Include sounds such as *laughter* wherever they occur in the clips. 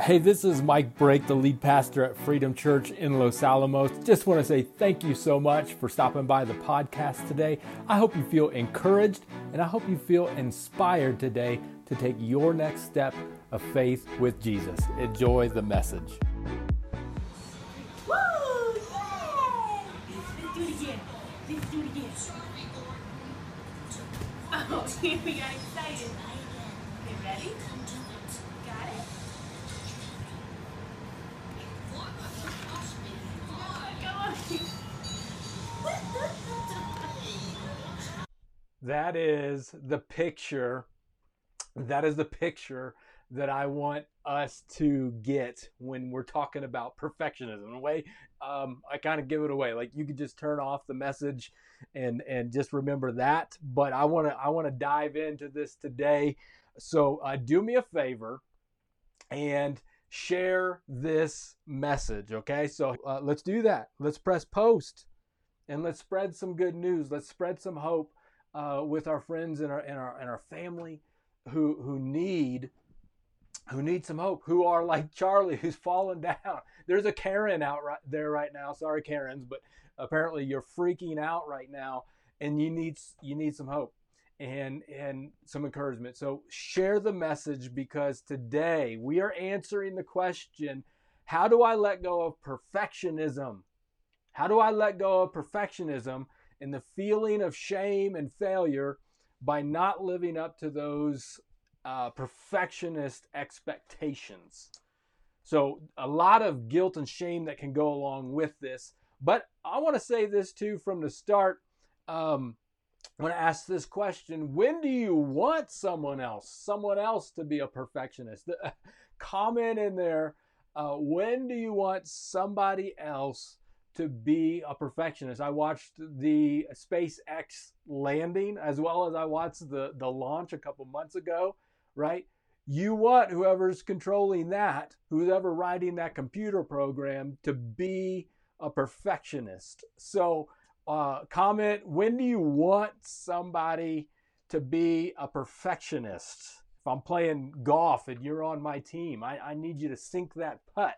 Hey, this is Mike Brake, the lead pastor at Freedom Church in Los Alamos. Just want to say thank you so much for stopping by the podcast today. I hope you feel encouraged and I hope you feel inspired today to take your next step of faith with Jesus. Enjoy the message. Woo! Yay! Let's do it again. Let's do it again. Oh, *laughs* we got excited. Okay, ready? Got it? Come on. *laughs* That is the picture. That is the picture that I want us to get when we're talking about perfectionism. In a way, um, I kind of give it away. Like you could just turn off the message and and just remember that. But I want to I want to dive into this today. So uh, do me a favor and share this message. Okay, so uh, let's do that. Let's press post and let's spread some good news. Let's spread some hope uh, with our friends and our and our and our family who who need who need some hope, who are like *laughs* Charlie, who's fallen down. There's a Karen out right there right now. Sorry, Karens, but apparently you're freaking out right now, and you need you need some hope and and some encouragement. So share the message because today we are answering the question: How do I let go of perfectionism? How do I let go of perfectionism and the feeling of shame and failure by not living up to those uh, perfectionist expectations? So, a lot of guilt and shame that can go along with this. But I want to say this too from the start. Um, I want to ask this question When do you want someone else, someone else to be a perfectionist? *laughs* Comment in there. Uh, when do you want somebody else to be a perfectionist? I watched the SpaceX landing as well as I watched the, the launch a couple months ago, right? You want whoever's controlling that, who's ever writing that computer program, to be a perfectionist. So, uh, comment when do you want somebody to be a perfectionist? If I'm playing golf and you're on my team, I, I need you to sink that putt.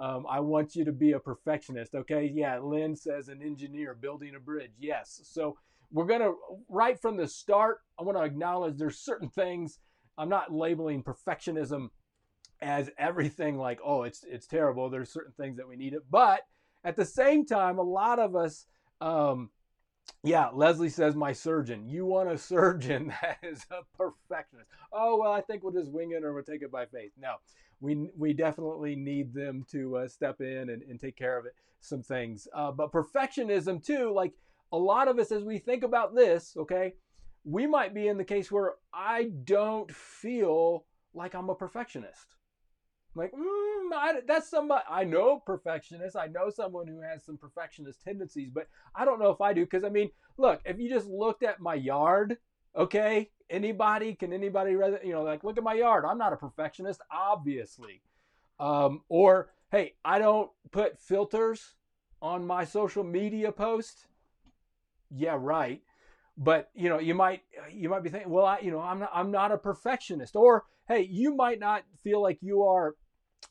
Um, I want you to be a perfectionist. Okay. Yeah. Lynn says an engineer building a bridge. Yes. So we're going to, right from the start, I want to acknowledge there's certain things. I'm not labeling perfectionism as everything like, oh, it's, it's terrible. There's certain things that we need it. But at the same time, a lot of us, um, yeah, Leslie says my surgeon. You want a surgeon *laughs* that is a perfectionist. Oh well, I think we'll just wing it or we'll take it by faith. No, we we definitely need them to uh, step in and, and take care of it. Some things, uh, but perfectionism too. Like a lot of us, as we think about this, okay, we might be in the case where I don't feel like I'm a perfectionist. Like, mm, I, that's somebody I know perfectionist. I know someone who has some perfectionist tendencies, but I don't know if I do. Because I mean, look, if you just looked at my yard, okay, anybody can anybody, rather you know, like look at my yard. I'm not a perfectionist, obviously. Um, or hey, I don't put filters on my social media post. Yeah, right. But you know, you might you might be thinking, well, I you know, I'm not I'm not a perfectionist. Or hey, you might not feel like you are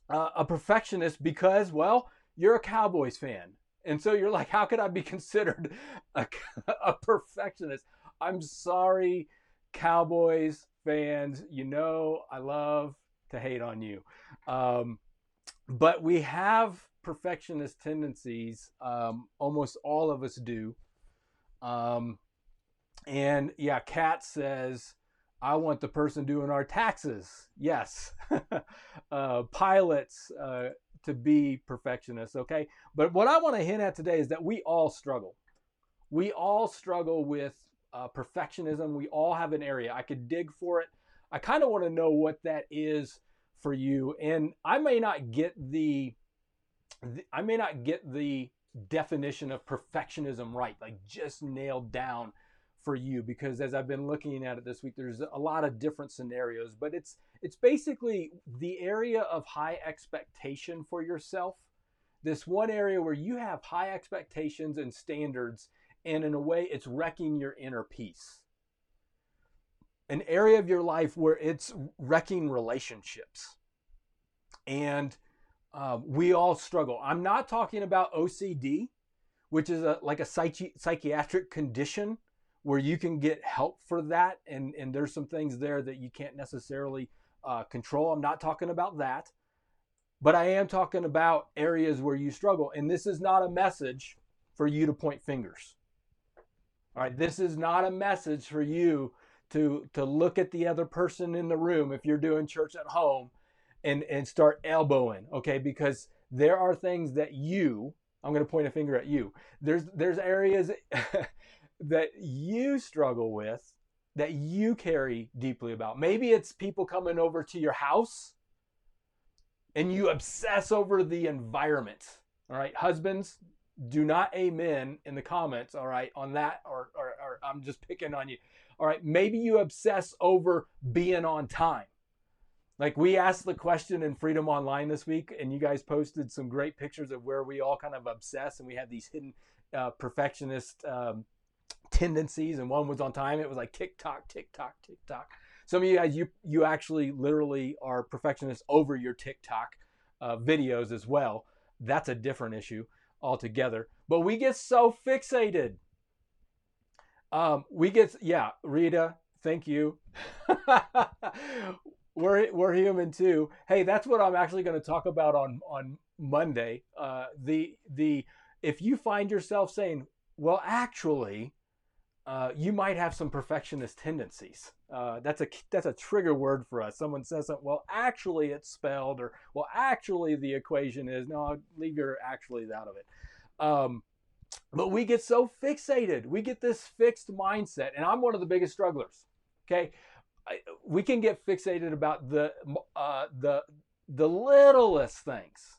uh, a perfectionist because, well, you're a Cowboys fan. And so you're like, how could I be *laughs* considered a, *laughs* a perfectionist? I'm sorry, Cowboys fans. You know, I love to hate on you. Um, but we have perfectionist tendencies. Um, almost all of us do. Um, and yeah, Kat says, I want the person doing our taxes. Yes. *laughs* uh, pilots uh, to be perfectionists. Okay. But what I want to hint at today is that we all struggle. We all struggle with uh, perfectionism. We all have an area. I could dig for it. I kind of want to know what that is for you. And I may not get the, the I may not get the definition of perfectionism right, like just nailed down for you because as I've been looking at it this week, there's a lot of different scenarios, but it's it's basically the area of high expectation for yourself. This one area where you have high expectations and standards, and in a way, it's wrecking your inner peace. An area of your life where it's wrecking relationships. and um, we all struggle. I'm not talking about OCD, which is a, like a psychi- psychiatric condition where you can get help for that, and and there's some things there that you can't necessarily uh, control. I'm not talking about that, but I am talking about areas where you struggle, and this is not a message for you to point fingers. All right, this is not a message for you to to look at the other person in the room if you're doing church at home and and start elbowing, okay? Because there are things that you, I'm going to point a finger at you. There's there's areas *laughs* that you struggle with that you carry deeply about. Maybe it's people coming over to your house and you obsess over the environment. All right, husbands, do not amen in the comments, all right, on that, or, or, or I'm just picking on you. All right, maybe you obsess over being on time. Like we asked the question in Freedom Online this week, and you guys posted some great pictures of where we all kind of obsess, and we have these hidden uh, perfectionist um, tendencies. And one was on time; it was like tick tock, tick tock, tick tock. Some of you guys, you you actually literally are perfectionists over your TikTok uh, videos as well. That's a different issue altogether. But we get so fixated. Um, we get yeah, Rita, thank you. *laughs* we're we're human too. Hey, that's what I'm actually going to talk about on on Monday. Uh, the the if you find yourself saying, well, actually, uh, you might have some perfectionist tendencies. Uh, that's a that's a trigger word for us. Someone says something, well, actually, it's spelled, or well, actually, the equation is. No, I'll leave your actually out of it. Um, but we get so fixated. We get this fixed mindset, and I'm one of the biggest strugglers. Okay, we can get fixated about the uh, the the littlest things.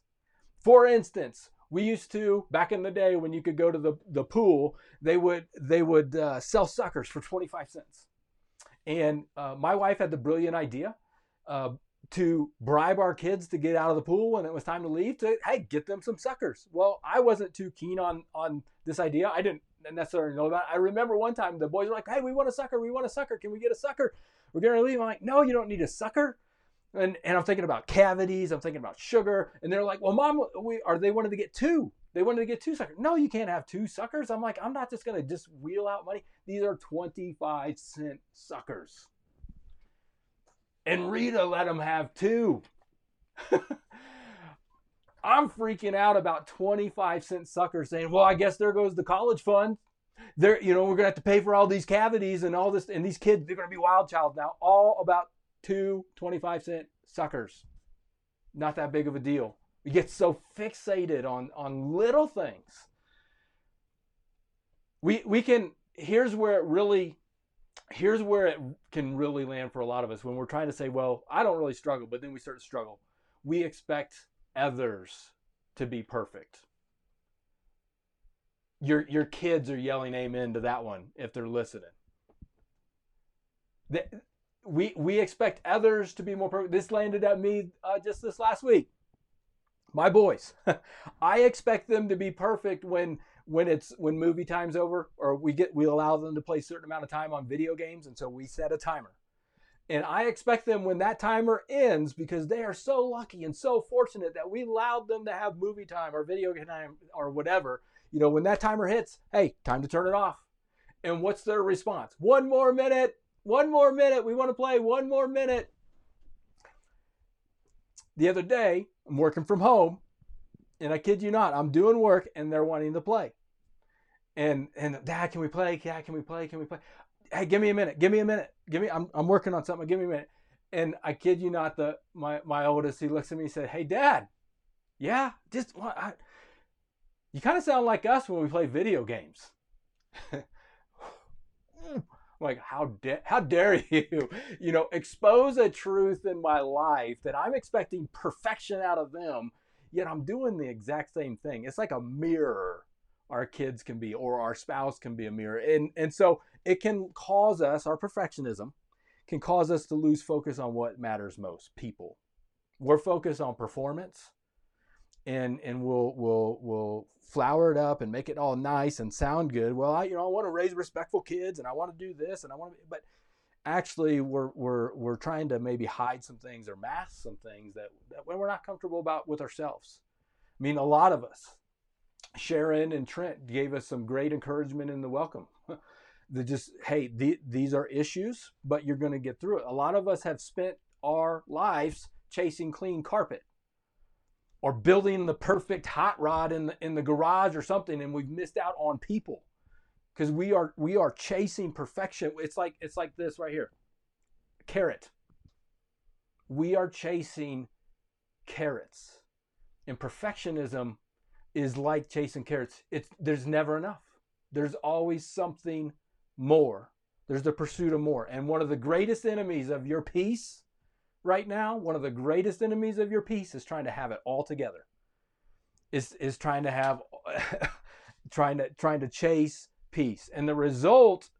For instance, we used to back in the day when you could go to the, the pool, they would they would uh, sell suckers for 25 cents. And uh, my wife had the brilliant idea uh, to bribe our kids to get out of the pool when it was time to leave. To hey, get them some suckers. Well, I wasn't too keen on on this idea. I didn't necessarily know about. It. I remember one time the boys were like, "Hey, we want a sucker. We want a sucker. Can we get a sucker?" We're to leave. I'm like, no, you don't need a sucker. And, and I'm thinking about cavities. I'm thinking about sugar. And they're like, well, mom, we are they wanted to get two. They wanted to get two suckers. No, you can't have two suckers. I'm like, I'm not just going to just wheel out money. These are 25 cent suckers. And Rita let them have two. *laughs* I'm freaking out about 25 cent suckers saying, well, I guess there goes the college fund they're you know we're gonna have to pay for all these cavities and all this and these kids they're gonna be wild child now all about two 25 cent suckers. Not that big of a deal. We get so fixated on on little things. We we can here's where it really here's where it can really land for a lot of us when we're trying to say well i don't really struggle but then we start to struggle. We expect others to be perfect. Your your kids are yelling amen to that one if they're listening. We we expect others to be more perfect. This landed at me uh, just this last week. My boys, *laughs* I expect them to be perfect when when it's when movie time's over, or we get we allow them to play a certain amount of time on video games, and so we set a timer. And I expect them when that timer ends, because they are so lucky and so fortunate that we allowed them to have movie time or video game time or whatever you know, when that timer hits, hey, time to turn it off. And what's their response? One more minute. One more minute. We want to play one more minute. The other day, I'm working from home, and I kid you not, I'm doing work and they're wanting to play. And and dad, can we play? Dad, can we play? Can we play? Hey, give me a minute. Give me a minute. Give me I'm I'm working on something. Give me a minute. And I kid you not, the my my oldest, he looks at me and said, Hey dad, yeah, just what I you kind of sound like us when we play video games. *laughs* *laughs* like how da- how dare *laughs* you you know expose a truth in my life that i'm expecting perfection out of them yet i'm doing the exact same thing. It's like a mirror our kids can be or our spouse can be a mirror and and so it can cause us our perfectionism can cause us to lose focus on what matters most people. We're focused on performance and and we'll we'll we'll flower it up and make it all nice and sound good. Well, I you know I want to raise respectful kids and I want to do this and I want to but actually we're we're we're trying to maybe hide some things or mask some things that, that we're not comfortable about with ourselves. I mean, a lot of us, Sharon and Trent gave us some great encouragement in the welcome. *laughs* They just, hey, the, these are issues, but you're going to get through it. A lot of us have spent our lives chasing clean carpet or building the perfect hot rod in the, in the garage or something, and we've missed out on people because we are we are chasing perfection. It's like it's like this right here, carrot. We are chasing carrots, and perfectionism is like chasing carrots. It's there's never enough. There's always something more. There's the pursuit of more. And one of the greatest enemies of your peace right now, one of the greatest enemies of your peace is trying to have it all together. Is is trying to have *laughs* trying to trying to chase peace. And the result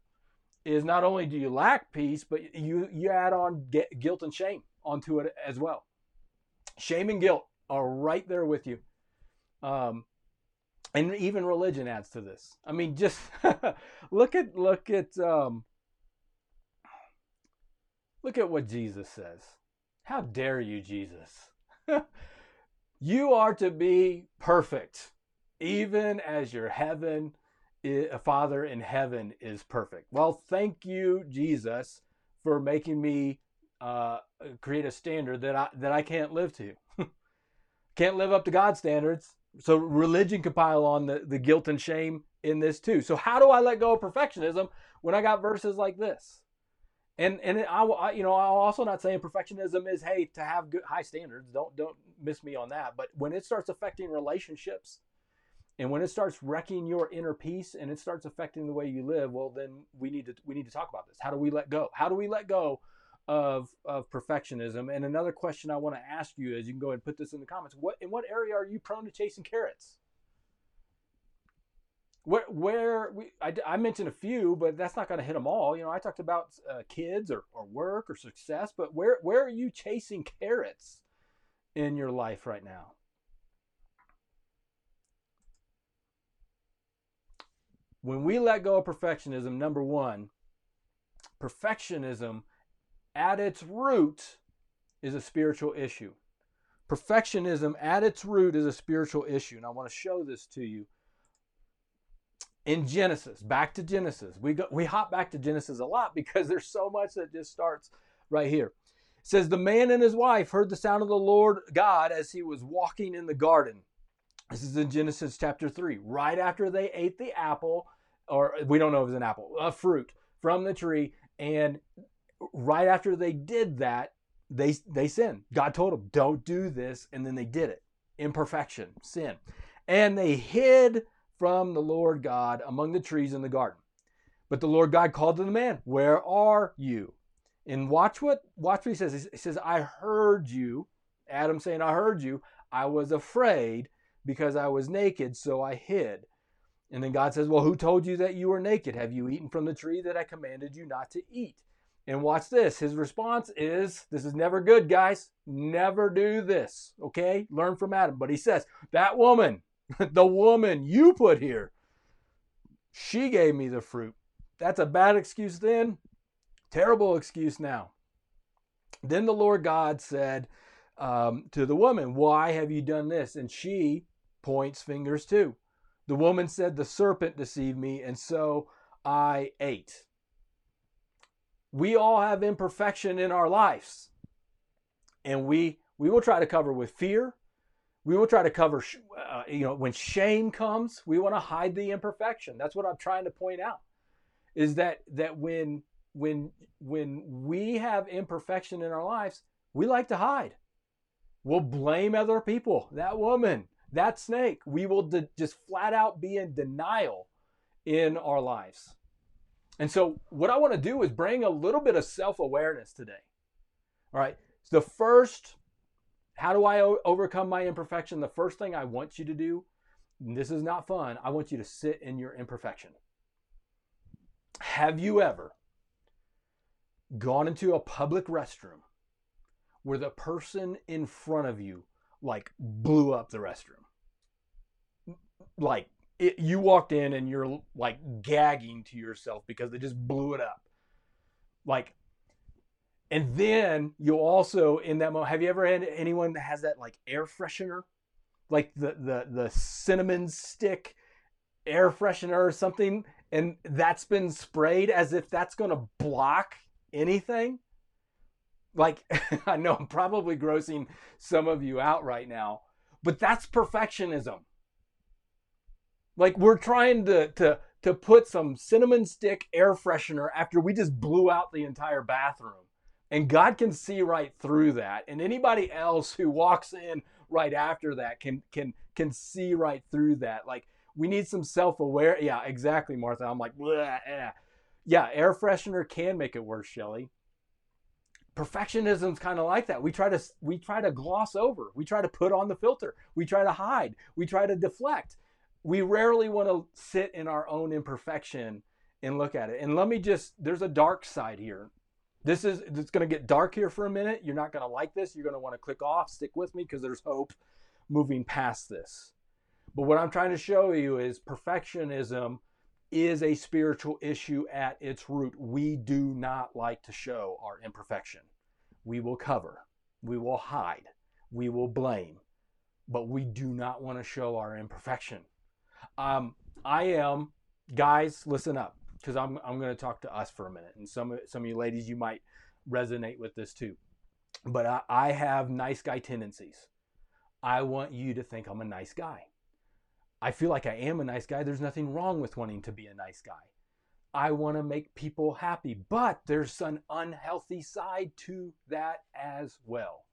is not only do you lack peace, but you you add on guilt and shame onto it as well. Shame and guilt are right there with you. Um, and even religion adds to this. I mean, just *laughs* look at look at um, look at what Jesus says. How dare you, Jesus? *laughs* you are to be perfect, even as your heaven, a Father in heaven is perfect. Well, thank you, Jesus, for making me uh, create a standard that I that I can't live to. *laughs* can't live up to God's standards so religion could pile on the, the guilt and shame in this too. So how do I let go of perfectionism when I got verses like this? And and I, I you know I'm also not saying perfectionism is hey to have good high standards. Don't don't miss me on that. But when it starts affecting relationships, and when it starts wrecking your inner peace and it starts affecting the way you live, well then we need to we need to talk about this. How do we let go? How do we let go of of perfectionism. And another question I want to ask you is you can go and put this in the comments. What in what area are you prone to chasing carrots? Where where we I, I mentioned a few, but that's not going to hit them all. You know, I talked about uh, kids or, or work or success, but where where are you chasing carrots in your life right now? When we let go of perfectionism, number one, perfectionism at its root is a spiritual issue. Perfectionism at its root is a spiritual issue. And I want to show this to you. In Genesis, back to Genesis. We go, we hop back to Genesis a lot because there's so much that just starts right here. It says the man and his wife heard the sound of the Lord God as he was walking in the garden. This is in Genesis chapter 3. Right after they ate the apple, or we don't know if it was an apple, a fruit from the tree, and right after they did that, they they sinned. God told them, "Don't do this," and then they did it. Imperfection, sin, and they hid from the Lord God among the trees in the garden. But the Lord God called to the man, "Where are you?" And watch what watch what he says. He says, "I heard you." Adam saying, "I heard you." I was afraid because I was naked, so I hid. And then God says, Well, who told you that you were naked? Have you eaten from the tree that I commanded you not to eat? And watch this. His response is, This is never good, guys. Never do this. Okay? Learn from Adam. But he says, That woman, *laughs* the woman you put here, she gave me the fruit. That's a bad excuse then. Terrible excuse now. Then the Lord God said um, to the woman, Why have you done this? And she points fingers too. The woman said, The serpent deceived me, and so I ate we all have imperfection in our lives. And we we will try to cover with fear. We will try to cover uh, you know when shame comes, we want to hide the imperfection. That's what I'm trying to point out. Is that that when when when we have imperfection in our lives, we like to hide. We'll blame other people. That woman, that snake. We will de- just flat out be in denial in our lives. And so, what I want to do is bring a little bit of self awareness today. All right. The first, how do I o- overcome my imperfection? The first thing I want you to do, this is not fun, I want you to sit in your imperfection. Have you ever gone into a public restroom where the person in front of you like blew up the restroom? Like it, you walked in and you're like gagging to yourself because they just blew it up. Like And then you'll also in that moment. Have you ever had anyone that has that like air freshener, like the the the cinnamon stick air freshener or something, and that's been sprayed as if that's going to block anything? Like *laughs* I know I'm probably grossing some of you out right now, but that's perfectionism. Like we're trying to to to put some cinnamon stick air freshener after we just blew out the entire bathroom. And God can see right through that. And anybody else who walks in right after that can can can see right through that. Like we need some self-aware. Yeah, exactly, Martha. I'm like, eh. yeah, air freshener can make it worse, Shelly. Perfectionism's kind of like that. We try to we try to gloss over. We try to put on the filter. We try to hide. We try to deflect we rarely want to sit in our own imperfection and look at it. And let me just, there's a dark side here. This is, it's going to get dark here for a minute. You're not going to like this. You're going to want to click off, stick with me because there's hope moving past this. But what I'm trying to show you is perfectionism is a spiritual issue at its root. We do not like to show our imperfection. We will cover, we will hide, we will blame, but we do not want to show our imperfection. Um, I am, guys, listen up, because I'm I'm going to talk to us for a minute, and some some of you ladies, you might resonate with this too. But I, I have nice guy tendencies. I want you to think I'm a nice guy. I feel like I am a nice guy. There's nothing wrong with wanting to be a nice guy. I want to make people happy, but there's an unhealthy side to that as well.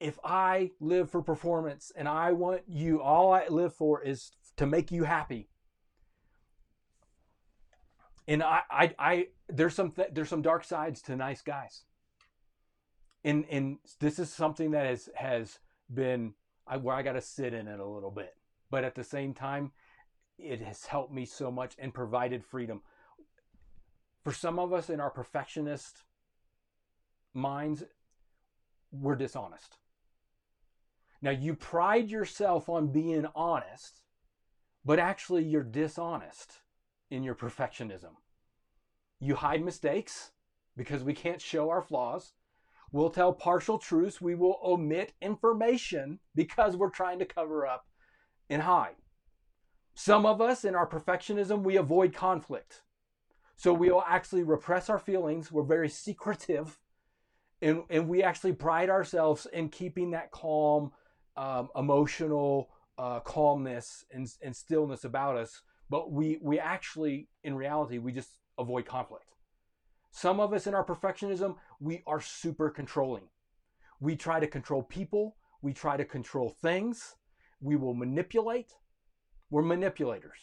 if I live for performance and I want you, all I live for is to make you happy. And I, I, I there's some th- there's some dark sides to nice guys. And and this is something that has has been I, where I got to sit in it a little bit, but at the same time, it has helped me so much and provided freedom. For some of us in our perfectionist minds, we're dishonest now, you pride yourself on being honest, but actually you're dishonest in your perfectionism. You hide mistakes because we can't show our flaws. We'll tell partial truths. We will omit information because we're trying to cover up and hide. Some of us, in our perfectionism, we avoid conflict. So we will actually repress our feelings. We're very secretive. And, and we actually pride ourselves in keeping that calm, um, emotional uh, calmness and, and stillness about us, but we we actually, in reality, we just avoid conflict. Some of us in our perfectionism, we are super controlling. We try to control people. We try to control things. We will manipulate. We're manipulators.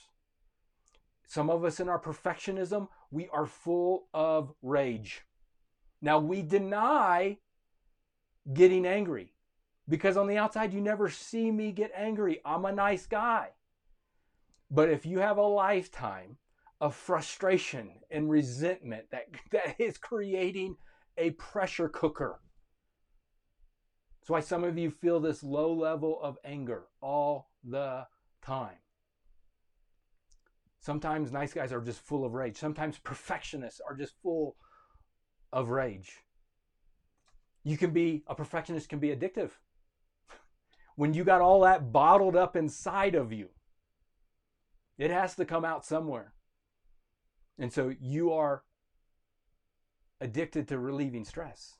Some of us in our perfectionism, we are full of rage. Now, we deny getting angry. Because on the outside, you never see me get angry. I'm a nice guy. But if you have a lifetime of frustration and resentment that, *laughs* that is creating a pressure cooker, that's why some of you feel this low level of anger all the time. Sometimes nice guys are just full of rage. Sometimes perfectionists are just full of rage. You can be, a perfectionist can be addictive when you got all that bottled up inside of you. It has to come out somewhere. And so you are addicted to relieving stress.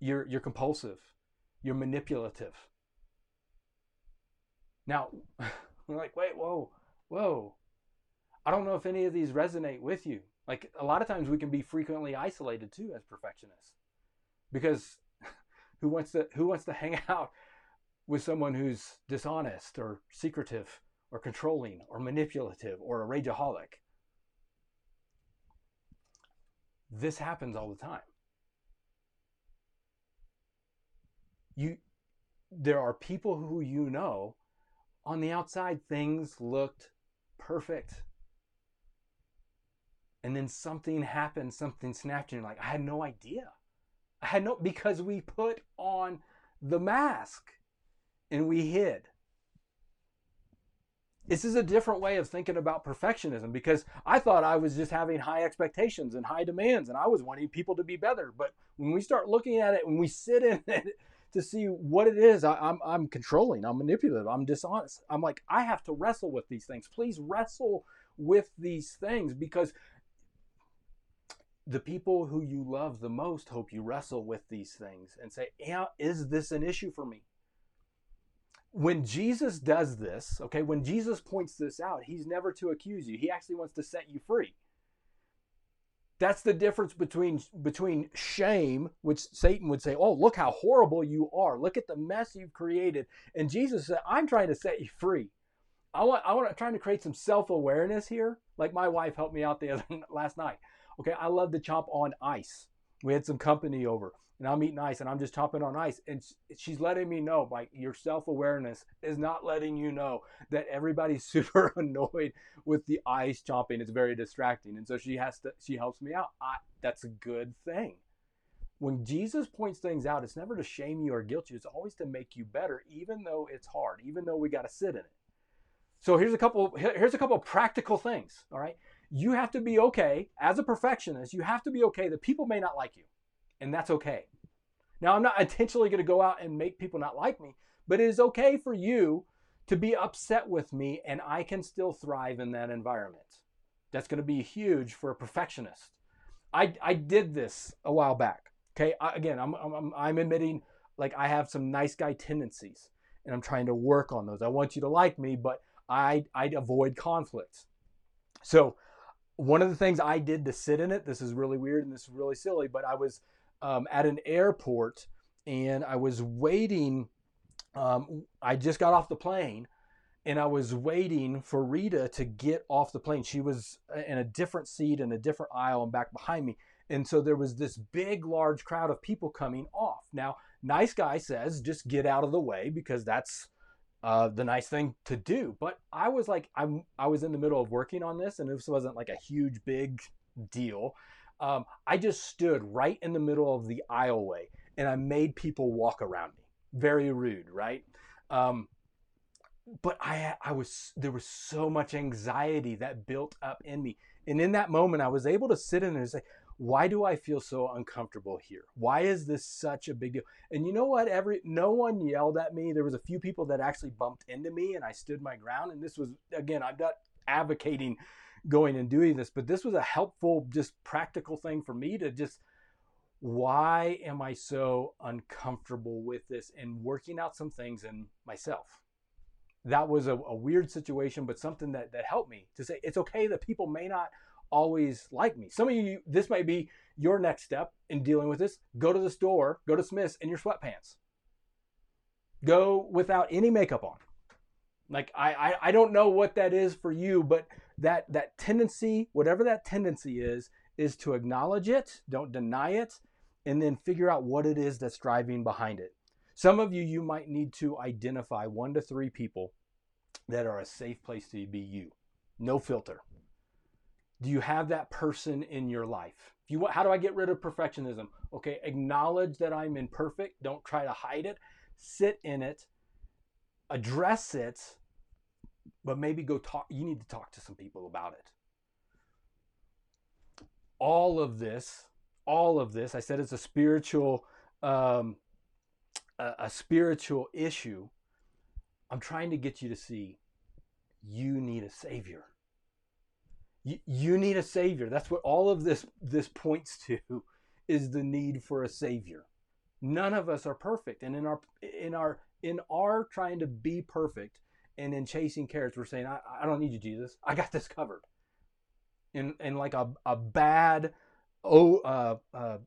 You're, you're compulsive. You're manipulative. Now, *laughs* we're like, wait, whoa, whoa. I don't know if any of these resonate with you. Like a lot of times we can be frequently isolated too as perfectionists. Because *laughs* who wants to who wants to hang *laughs* out with someone who's dishonest or secretive or controlling or manipulative or a rageaholic. This happens all the time. You there are people who you know on the outside things looked perfect. And then something happened, something snapped, and you're like, I had no idea. I had no because we put on the mask and we hid. this is a different way of thinking about perfectionism because I thought I was just having high expectations and high demands and I was wanting people to be better. But when we start looking at it, when we sit in *laughs* it to see what it is, I, I'm, I'm controlling, I'm manipulative, I'm dishonest. I'm like, I have to wrestle with these things. Please wrestle with these things because the people who you love the most hope you wrestle with these things and say, is this an issue for me? When Jesus does this, okay, when Jesus points this out, he's never to accuse you. He actually wants to set you free. That's the difference between between shame, which Satan would say, "Oh, look how horrible you are. Look at the mess you've created." And Jesus said, "I'm trying to set you free. I want I want to trying to create some self-awareness here. Like my wife helped me out the other *laughs* last night. Okay, I love to chomp on ice. We had some company over and I'm eating ice and I'm just chopping on ice. And she's letting me know, like, your self awareness is not letting you know that everybody's *laughs* super annoyed with the ice chopping. It's very distracting. And so she has to, she helps me out. I, that's a good thing. When Jesus points things out, it's never to shame you or guilt you. It's always to make you better, even though it's hard, even though we got to sit in it. So here's a couple, here's a couple practical things. All right. You have to be okay as a perfectionist. You have to be okay that people may not like you and that's okay. Now, I'm not *laughs* intentionally going to go out and make people not like me, but it is okay for you to be upset with me, and I can still thrive in that environment. That's going to be huge for a perfectionist. I, I did this a while back. Okay, I, again, I'm, I'm, I'm admitting like I have some nice guy tendencies, and I'm trying to work on those. I want you to like me, but I I avoid conflict. So one of the things I did to sit in it, this is really weird and this is really silly, but I was um, at an airport and I was waiting. Um, I just got off the plane and I was waiting for Rita to get off the plane. She was in a different seat in a different aisle and back behind me. And so there was this big, large crowd of people coming off. Now, nice guy says, just get out of the way because that's uh, the nice thing to do. But I was like, I'm, I was in the middle of working on this, and this wasn't like a huge, big deal um, I just stood right in the middle of the aisleway and I made people walk around me. Very rude, right? Um, but I, I was there was so much anxiety that built up in me, and in that moment, I was able to sit in there and say, "Why do I feel so uncomfortable here? Why is this such a big deal?" And you know what? Every no one yelled at me. There was a few people that actually bumped into me, and I stood my ground. And this was again, I'm not advocating going and doing this, but this was a helpful, just practical thing for me to just why am I so uncomfortable with this and working out some things in myself. That was a, a, weird situation, but something that, that helped me to say it's okay that people may not always like me. Some of you, this might be your next step in dealing with this. Go to the store, go to Smith's in your sweatpants. Go without any makeup on. Like I, I, I don't know what that is for you, but that that tendency, whatever that tendency is, is to acknowledge it, don't deny it, and then figure out what it is that's driving behind it. Some of you, you might need to identify one to three people that are a safe place to be you. No filter. Do you have that person in your life? If you how do I get rid of perfectionism? Okay, acknowledge that I'm imperfect. Don't try to hide it. Sit in it. Address it but maybe go talk you need to talk to some people about it all of this all of this i said it's a spiritual um, a, a spiritual issue i'm trying to get you to see you need a savior you, you need a savior that's what all of this this points to is the need for a savior none of us are perfect and in our in our in our trying to be perfect and in chasing carrots, we're saying, I, I don't need you, Jesus. I got this covered. In, in like a, a bad oh, uh, uh,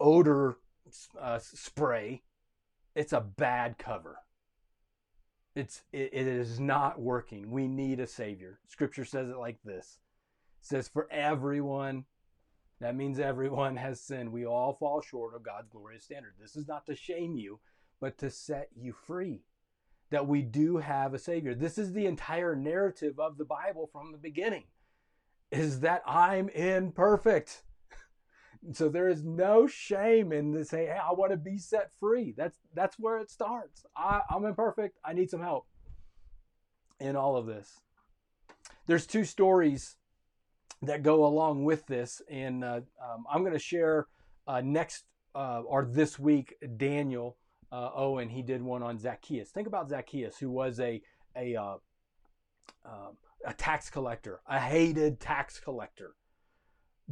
odor uh, spray, it's a bad cover. It's it, it is not working. We need a savior. Scripture says it like this. It says for everyone that means everyone has sinned. We all fall short of God's glorious standard. This is not to shame you, but to set you free that we do have a savior. This is the entire narrative of the Bible from the beginning. Is that I'm imperfect. So there is no shame in to say, "Hey, I want to be set free." That's that's where it starts. I, I'm imperfect. I need some help. in all of this. There's two stories that go along with this, and uh, um, I'm going to share uh, next uh, or this week Daniel uh, Owen. He did one on Zacchaeus. Think about Zacchaeus, who was a a uh, um, a tax collector, a hated tax collector,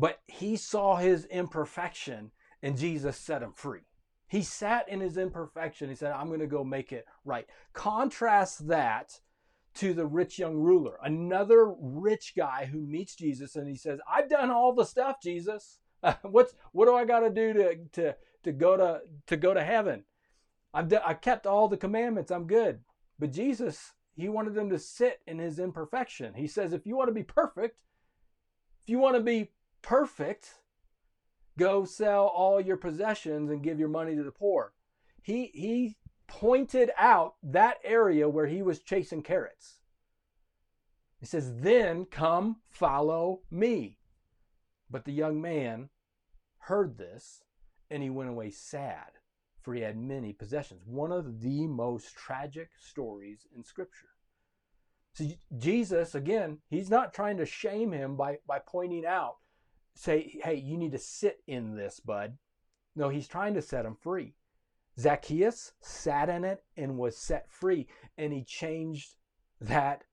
but he saw his imperfection, and Jesus set him free. He sat in his imperfection. He said, I'm going to go make it right. Contrast that to the rich young ruler, another rich guy who meets Jesus and he says, I've done all the stuff, Jesus. *laughs* What's what do I got to do to to to go to to go to heaven? I've d- I kept all the commandments. I'm good. But Jesus, he wanted them to sit in his imperfection. He says, if you want to be perfect, if you want to be perfect, go sell all your possessions and give your money to the poor. He he pointed out that area where he was chasing carrots. He says, Then come follow me. But the young man heard this and he went away sad, for he had many possessions. One of the most tragic stories in Scripture. See, Jesus, again, he's not trying to shame him by, by pointing out, say, hey, you need to sit in this, bud. No, he's trying to set him free. Zacchaeus sat in it and was set free, and he changed that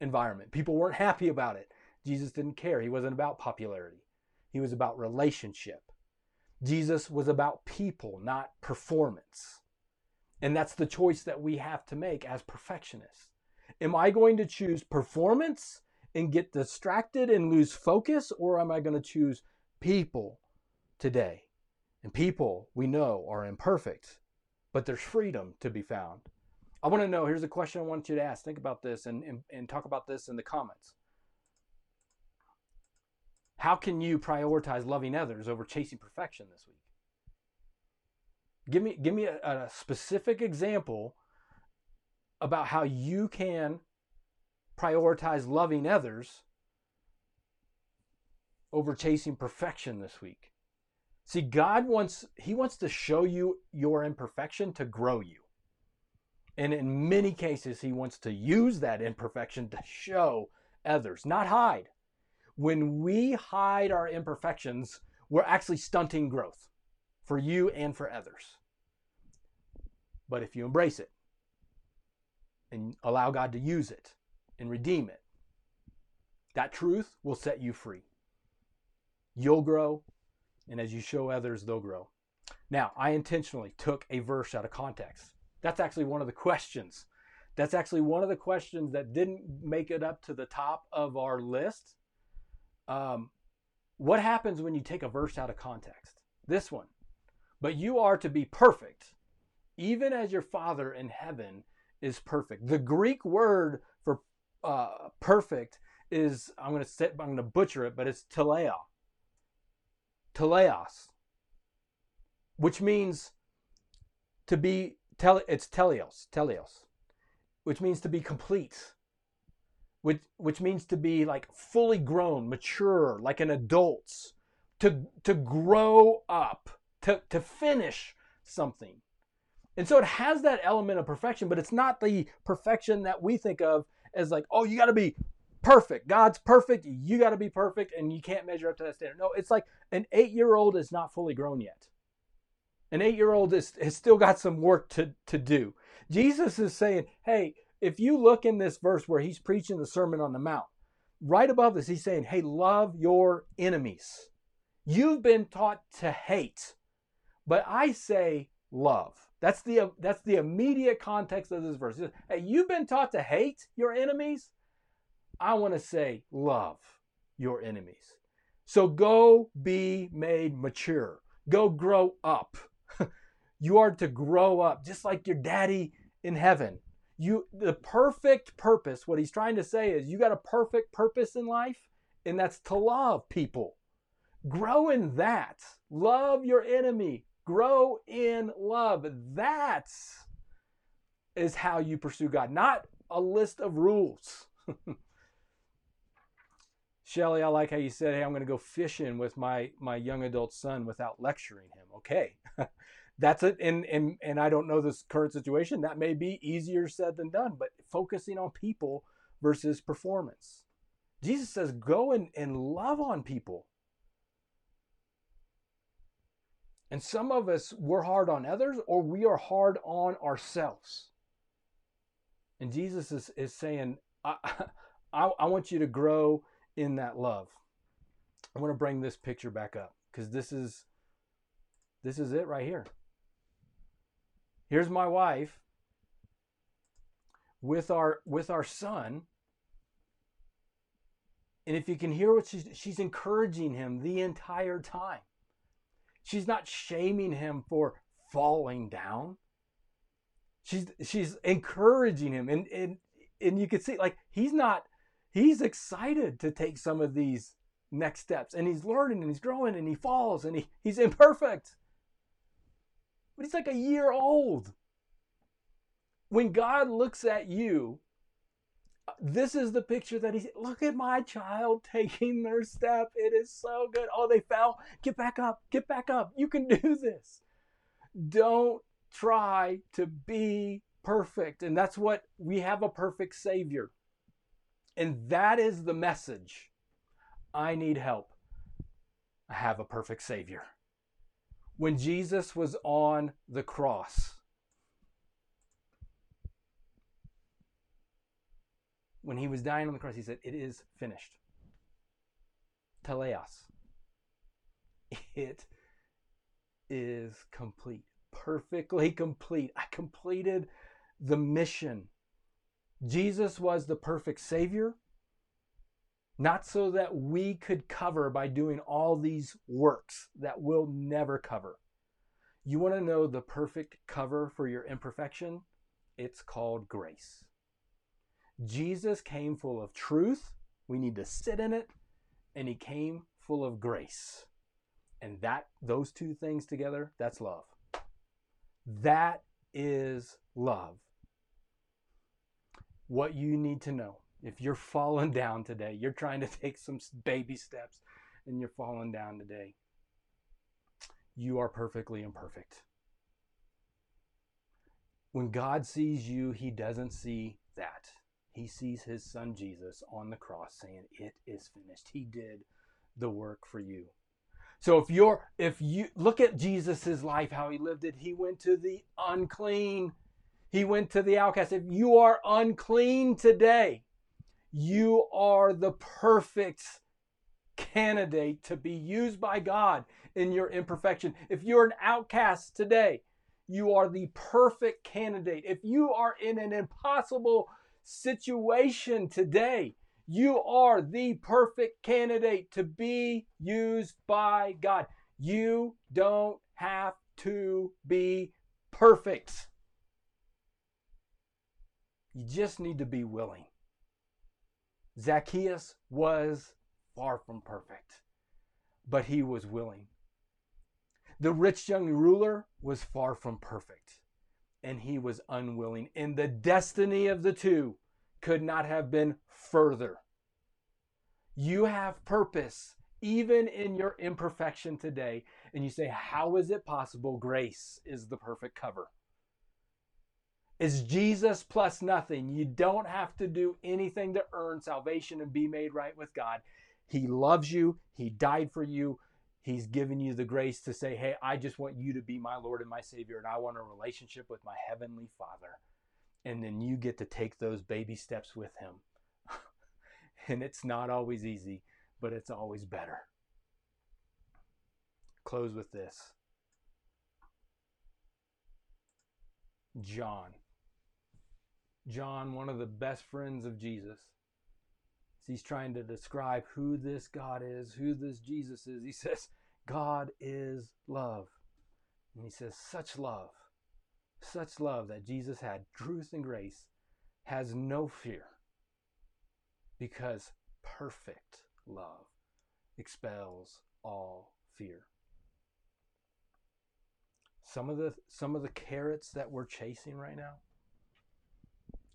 environment. People weren't happy about it. Jesus didn't care. He wasn't about popularity, he was about relationship. Jesus was about people, not performance. And that's the choice that we have to make as perfectionists. Am I going to choose performance and get distracted and lose focus, or am I going to choose people today? And people we know are imperfect, but there's freedom to be found. I want to know here's a question I want you to ask. Think about this and, and, and talk about this in the comments. How can you prioritize loving others over chasing perfection this week? Give me, give me a, a specific example about how you can prioritize loving others over chasing perfection this week. See, God wants he wants to show you your imperfection to grow you. And in many cases he wants to use that imperfection to show others, not hide. When we hide our imperfections, we're actually stunting growth for you and for others. But if you embrace it and allow God to use it and redeem it, that truth will set you free. You'll grow, and as you show others, they'll grow. Now, I intentionally took a verse out of context. That's actually one of the questions. That's actually one of the questions that didn't make it up to the top of our list. Um, what happens when you take a verse out of context? This one. But you are to be perfect, even as your Father in heaven is perfect. The Greek word uh, perfect is I'm to say I'm to butcher it, but it's teleo teleos, which means to be tele, it's teleos, teleos, which means to be complete, which which means to be like fully grown, mature, like an adult, to to grow up, to to finish something. And so it has that element of perfection, but it's not the perfection that we think of as like, oh, you got to be perfect. God's perfect. You got to be perfect, and you can't measure up to that standard. No, it's like an eight year old is not fully grown yet. An eight year old has still got some work to, to do. Jesus is saying, hey, if you look in this verse where he's preaching the Sermon on the Mount, right above this, he's saying, hey, love your enemies. You've been taught to hate, but I say love. That's the that's the immediate context of this verse. Hey, you've been taught to hate your enemies. I want to say, love your enemies. So go be made mature. Go grow up. *laughs* you are to grow up just like your daddy in heaven. You the perfect purpose, what he's trying to say is you got a perfect purpose in life, and that's to love people. Grow in that. Love your enemy. Grow in love. That's is how you pursue God, not a list of rules. *laughs* Shelly, I like how you said, "Hey, I'm going to go fishing with my my young adult son without lecturing him." Okay, *laughs* that's it. And and and I don't know this current situation. That may be easier said than done. But focusing on people versus performance. Jesus says, go and, and love on people. And some of us, we're hard on others or we are hard on ourselves. And Jesus is, is saying, I, *laughs* I, I want you to grow in that love. I want to bring this picture back up because this is this is it right here. Here's my wife with our with our son. And if you can hear what she's she's encouraging him the entire time. She's not shaming him for falling down. She's she's encouraging him. And and and you can see like he's not he's excited to take some of these next steps. And he's learning and he's growing and he falls and he, he's imperfect. But he's like a year old. When god looks at you this is the picture that he's look at my child *laughs* taking their step. It is so good. Oh they fell. Get back up. Get back up. You can do this. Don't try to be perfect. And that's what we have a perfect savior. And that is the message. I need help. I have a perfect Savior. When Jesus was on the cross, when he was dying on the cross, he said, It is finished. Teleos. It is complete. Perfectly complete. I completed the mission. Jesus was the perfect Savior not so that we could cover by doing all these works that we'll never cover. You want to know the perfect cover for your imperfection? It's called grace. Jesus came full of truth. We need to sit in it. And he came full of grace. And that those two things together, that's love. That is love. What you need to know if you're *laughs* falling down today, you're trying to take some baby steps and you're falling down today, you are perfectly imperfect. When God sees you, he doesn't see that. He sees his son Jesus on the cross saying, It is finished. He did the work for you. So if you're if you look at Jesus's life, how he lived it, he went to the unclean. He went to the outcast. If you are unclean today, you are the perfect candidate to be used by God in your imperfection. If you're an outcast today, you are the perfect candidate. If you are in an impossible situation today, you are the perfect candidate to be used by God. You don't have to be perfect. You just need to be willing. Zacchaeus was far from perfect, but he was willing. The rich young ruler was far from perfect, and he was unwilling. And the destiny of the two could not have been further. You have purpose even in your imperfection today. And you say, How is it possible? Grace is the perfect cover is Jesus plus nothing. You don't have to do anything to earn salvation and be made right with God. He loves you, He died for you. He's given you the grace to say, Hey, I just want you to be my Lord and my Savior, and I want a relationship with my Heavenly Father. And then you get to take those baby steps with Him. *laughs* and it's not always easy, but it's always better. Close with this John John, one of the best friends of Jesus, he's trying to describe who this God is, who this Jesus is, he *laughs* says, God is love. And he says, such love, such love that Jesus had, truth and grace, has no fear because perfect love expels all fear. Some of the some of the carrots that we're chasing right now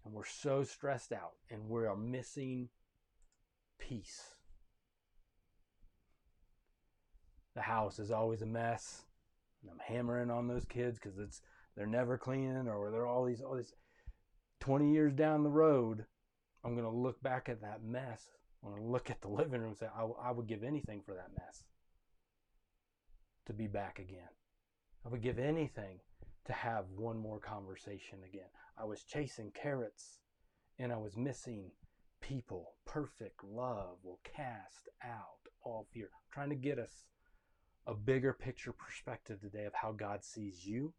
and we're so stressed out and we are missing peace. The house is always a mess. And I'm hammering on those kids because it's they're never clean or they're all these all these 20 years down the road I'm to look back at that mess. I'm to look at the living room and say, I, I would give anything for that mess to be back again. I would give anything to have one more conversation again. I was chasing carrots and I was missing people. Perfect love will cast out all fear. I'm trying to get us a bigger picture perspective today of how God sees you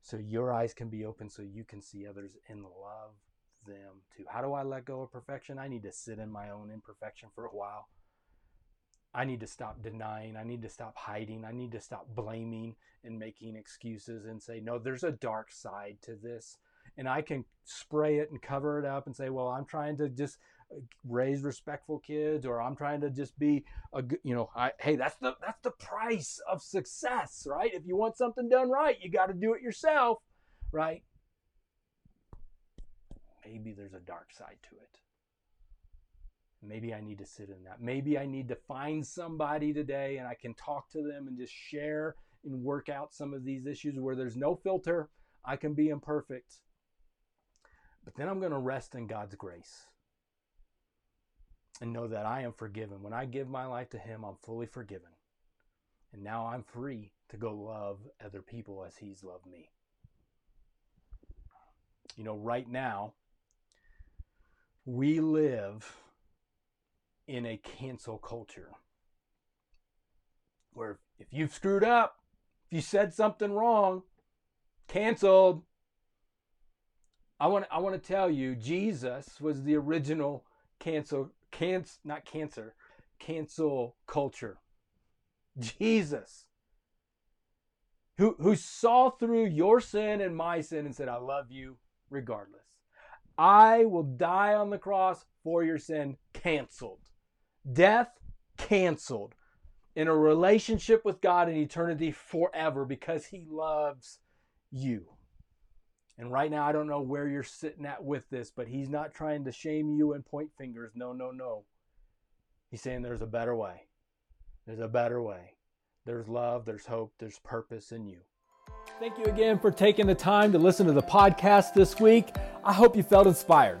so your eyes can be open so you can see others and love them too. How do I let go of perfection? I need to sit in my own imperfection for a while. I need to stop denying. I need to stop hiding. I need to stop blaming and making excuses and say, no, there's a dark side to this. And I can spray it and cover it up and say, well, I'm trying to just raise respectful kids or I'm trying to just be a good, you know, I, hey, that's the, that's the price of success, right? If you want something done right, you got to do it yourself, right? Maybe there's a dark side to it. Maybe I need to sit in that. Maybe I need to find somebody today and I can talk to them and just share and work out some of these issues where there's no filter. I can be imperfect. But then I'm going to rest in God's grace and know that I am forgiven. When I give my life to Him, I'm fully forgiven. And now I'm free to go love other people as He's loved me. You know, right now, we live in a cancel culture where if you've screwed up, if you said something wrong, canceled. I want I want to tell you Jesus was the original cancel cancer not cancer cancel culture. Jesus who who saw through your sin and my sin and said I love you regardless. I will die on the cross for your sin canceled. Death canceled in a relationship with God in eternity forever because He loves you. And right now, I don't know where you're sitting at with this, but He's not trying to shame you and point fingers. No, no, no. He's saying there's a better way. There's a better way. There's love, there's hope, there's purpose in you. Thank you again for taking the time to listen to the podcast this week. I hope you felt inspired